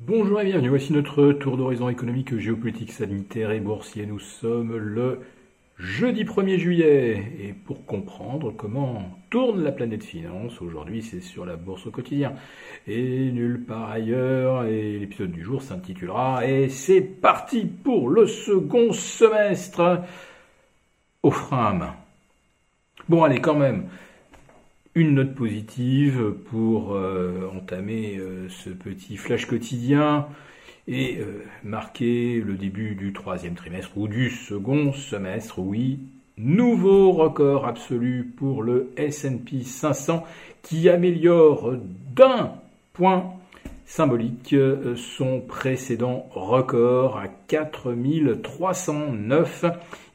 Bonjour et bienvenue, voici notre tour d'horizon économique, géopolitique, sanitaire et boursier. Nous sommes le jeudi 1er juillet. Et pour comprendre comment tourne la planète finance, aujourd'hui c'est sur la bourse au quotidien. Et nulle part ailleurs. Et l'épisode du jour s'intitulera et c'est parti pour le second semestre! Au frein à main. Bon allez quand même, une note positive pour euh, entamer euh, ce petit flash quotidien et euh, marquer le début du troisième trimestre ou du second semestre. Oui, nouveau record absolu pour le S&P 500 qui améliore d'un point symbolique son précédent record à 4309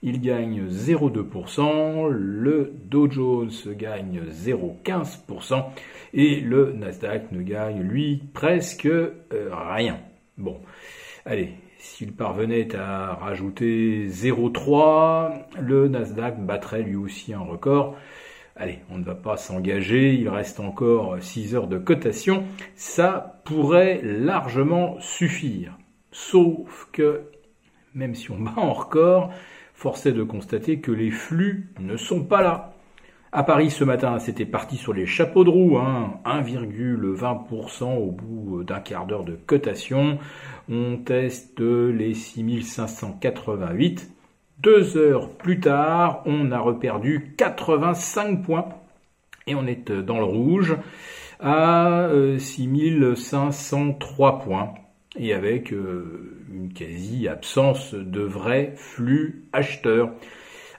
il gagne 0,2%, le Dow Jones gagne 0,15% et le Nasdaq ne gagne lui presque euh, rien. Bon, allez, s'il parvenait à rajouter 0,3, le Nasdaq battrait lui aussi un record. Allez, on ne va pas s'engager, il reste encore 6 heures de cotation, ça pourrait largement suffire. Sauf que, même si on bat en record, force est de constater que les flux ne sont pas là. À Paris ce matin, c'était parti sur les chapeaux de roue, 1,20% hein. au bout d'un quart d'heure de cotation. On teste les 6588. Deux heures plus tard, on a reperdu 85 points et on est dans le rouge à 6503 euh, points et avec euh, une quasi-absence de vrais flux acheteurs.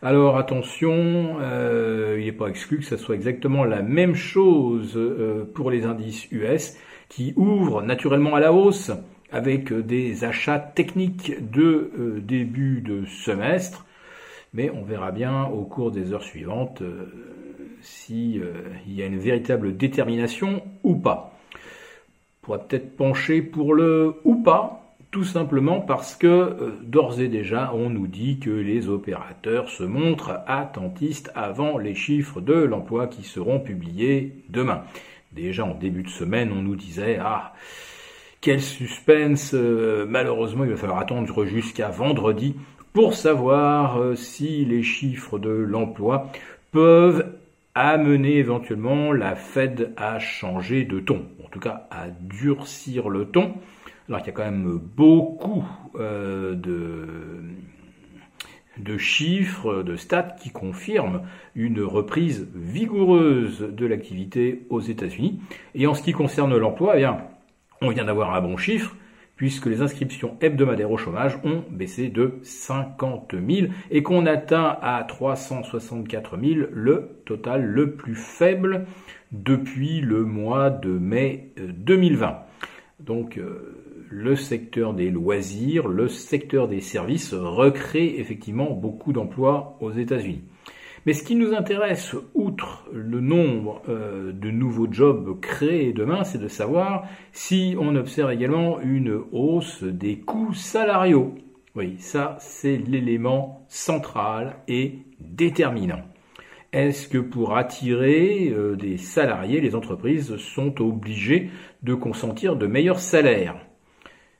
Alors attention, euh, il n'est pas exclu que ce soit exactement la même chose euh, pour les indices US qui ouvrent naturellement à la hausse avec des achats techniques de début de semestre, mais on verra bien au cours des heures suivantes s'il y a une véritable détermination ou pas pourrait peut-être pencher pour le ou pas, tout simplement parce que euh, d'ores et déjà on nous dit que les opérateurs se montrent attentistes avant les chiffres de l'emploi qui seront publiés demain. Déjà en début de semaine on nous disait ah quel suspense, euh, malheureusement il va falloir attendre jusqu'à vendredi pour savoir euh, si les chiffres de l'emploi peuvent amener éventuellement la Fed à changer de ton, en tout cas à durcir le ton, alors qu'il y a quand même beaucoup euh, de, de chiffres, de stats qui confirment une reprise vigoureuse de l'activité aux États-Unis. Et en ce qui concerne l'emploi, eh bien, on vient d'avoir un bon chiffre, puisque les inscriptions hebdomadaires au chômage ont baissé de 50 000 et qu'on atteint à 364 000 le total le plus faible depuis le mois de mai 2020. Euh, Donc euh, le secteur des loisirs, le secteur des services recrée effectivement beaucoup d'emplois aux États-Unis. Mais ce qui nous intéresse, outre le nombre euh, de nouveaux jobs créés demain, c'est de savoir si on observe également une hausse des coûts salariaux. Oui, ça c'est l'élément central et déterminant. Est-ce que pour attirer euh, des salariés, les entreprises sont obligées de consentir de meilleurs salaires?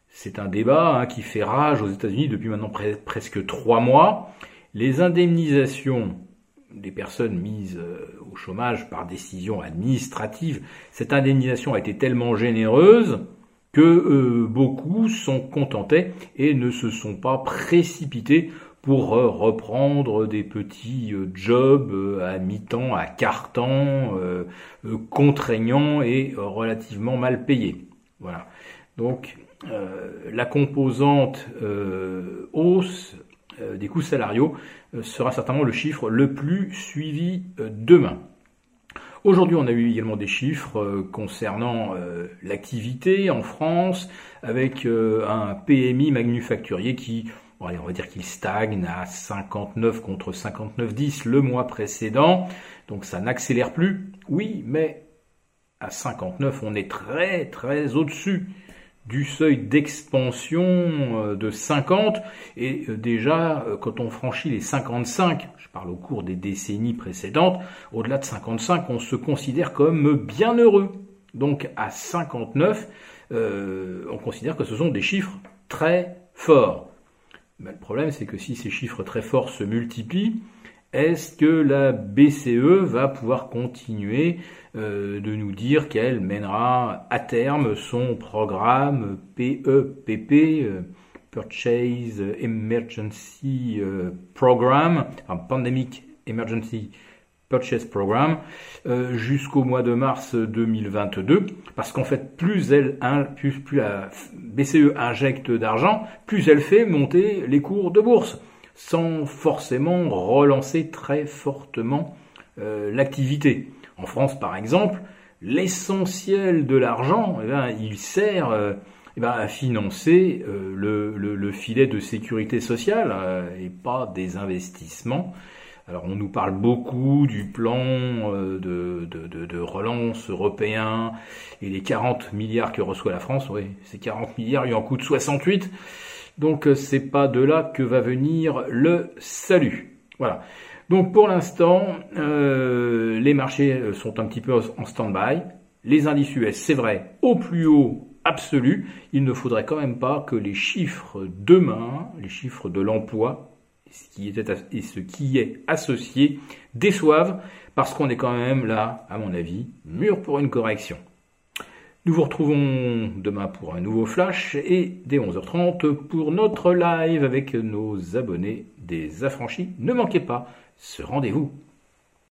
C'est un débat hein, qui fait rage aux États-Unis depuis maintenant presque trois mois. Les indemnisations des personnes mises euh, au chômage par décision administrative, cette indemnisation a été tellement généreuse que euh, beaucoup sont contentés et ne se sont pas précipités pour euh, reprendre des petits jobs à mi-temps, à quart-temps, contraignants et relativement mal payés. Voilà. Donc la composante hausse des coûts salariaux euh, sera certainement le chiffre le plus suivi euh, demain. Aujourd'hui, on a eu également des chiffres concernant l'activité en France, avec un PMI manufacturier qui, on va dire qu'il stagne à 59 contre 59,10 le mois précédent, donc ça n'accélère plus. Oui, mais à 59, on est très très au-dessus du seuil d'expansion euh, de 50 et euh, déjà euh, quand on franchit les 55, je parle au cours des décennies précédentes, au-delà de 55, on se considère comme bien heureux. Donc à 59, on considère que ce sont des chiffres très forts. le problème, c'est que si ces chiffres très forts se multiplient, est-ce que la BCE va pouvoir continuer euh, de nous dire qu'elle mènera à terme son programme PEPP, euh, Purchase Emergency euh, Program, Pandemic Emergency Purchase Program, jusqu'au mois de mars 2022, parce qu'en fait, plus, elle, plus la BCE injecte d'argent, plus elle fait monter les cours de bourse sans forcément relancer très fortement euh, l'activité. En France, par exemple, l'essentiel de l'argent, eh il sert euh, eh à financer euh, le, filet de sécurité sociale et pas des investissements. Alors on nous parle beaucoup du plan de, de, relance européen et les 40 milliards que reçoit la France. Oui, ces 40 milliards, il en coûte 68. Donc euh, c'est pas de là que va venir le salut. Voilà. Donc pour l'instant, euh, les marchés euh, sont un petit peu en stand-by. Les indices US, c'est vrai, au plus haut absolu. Il ne faudrait quand même pas que les chiffres demain, les chiffres de l'emploi, et ce qui est associé, déçoivent, parce qu'on est quand même là, à mon avis, mûr pour une correction. Nous vous retrouvons demain pour un nouveau flash et dès 11h30 pour notre live avec nos abonnés des affranchis. Ne manquez pas ce rendez-vous.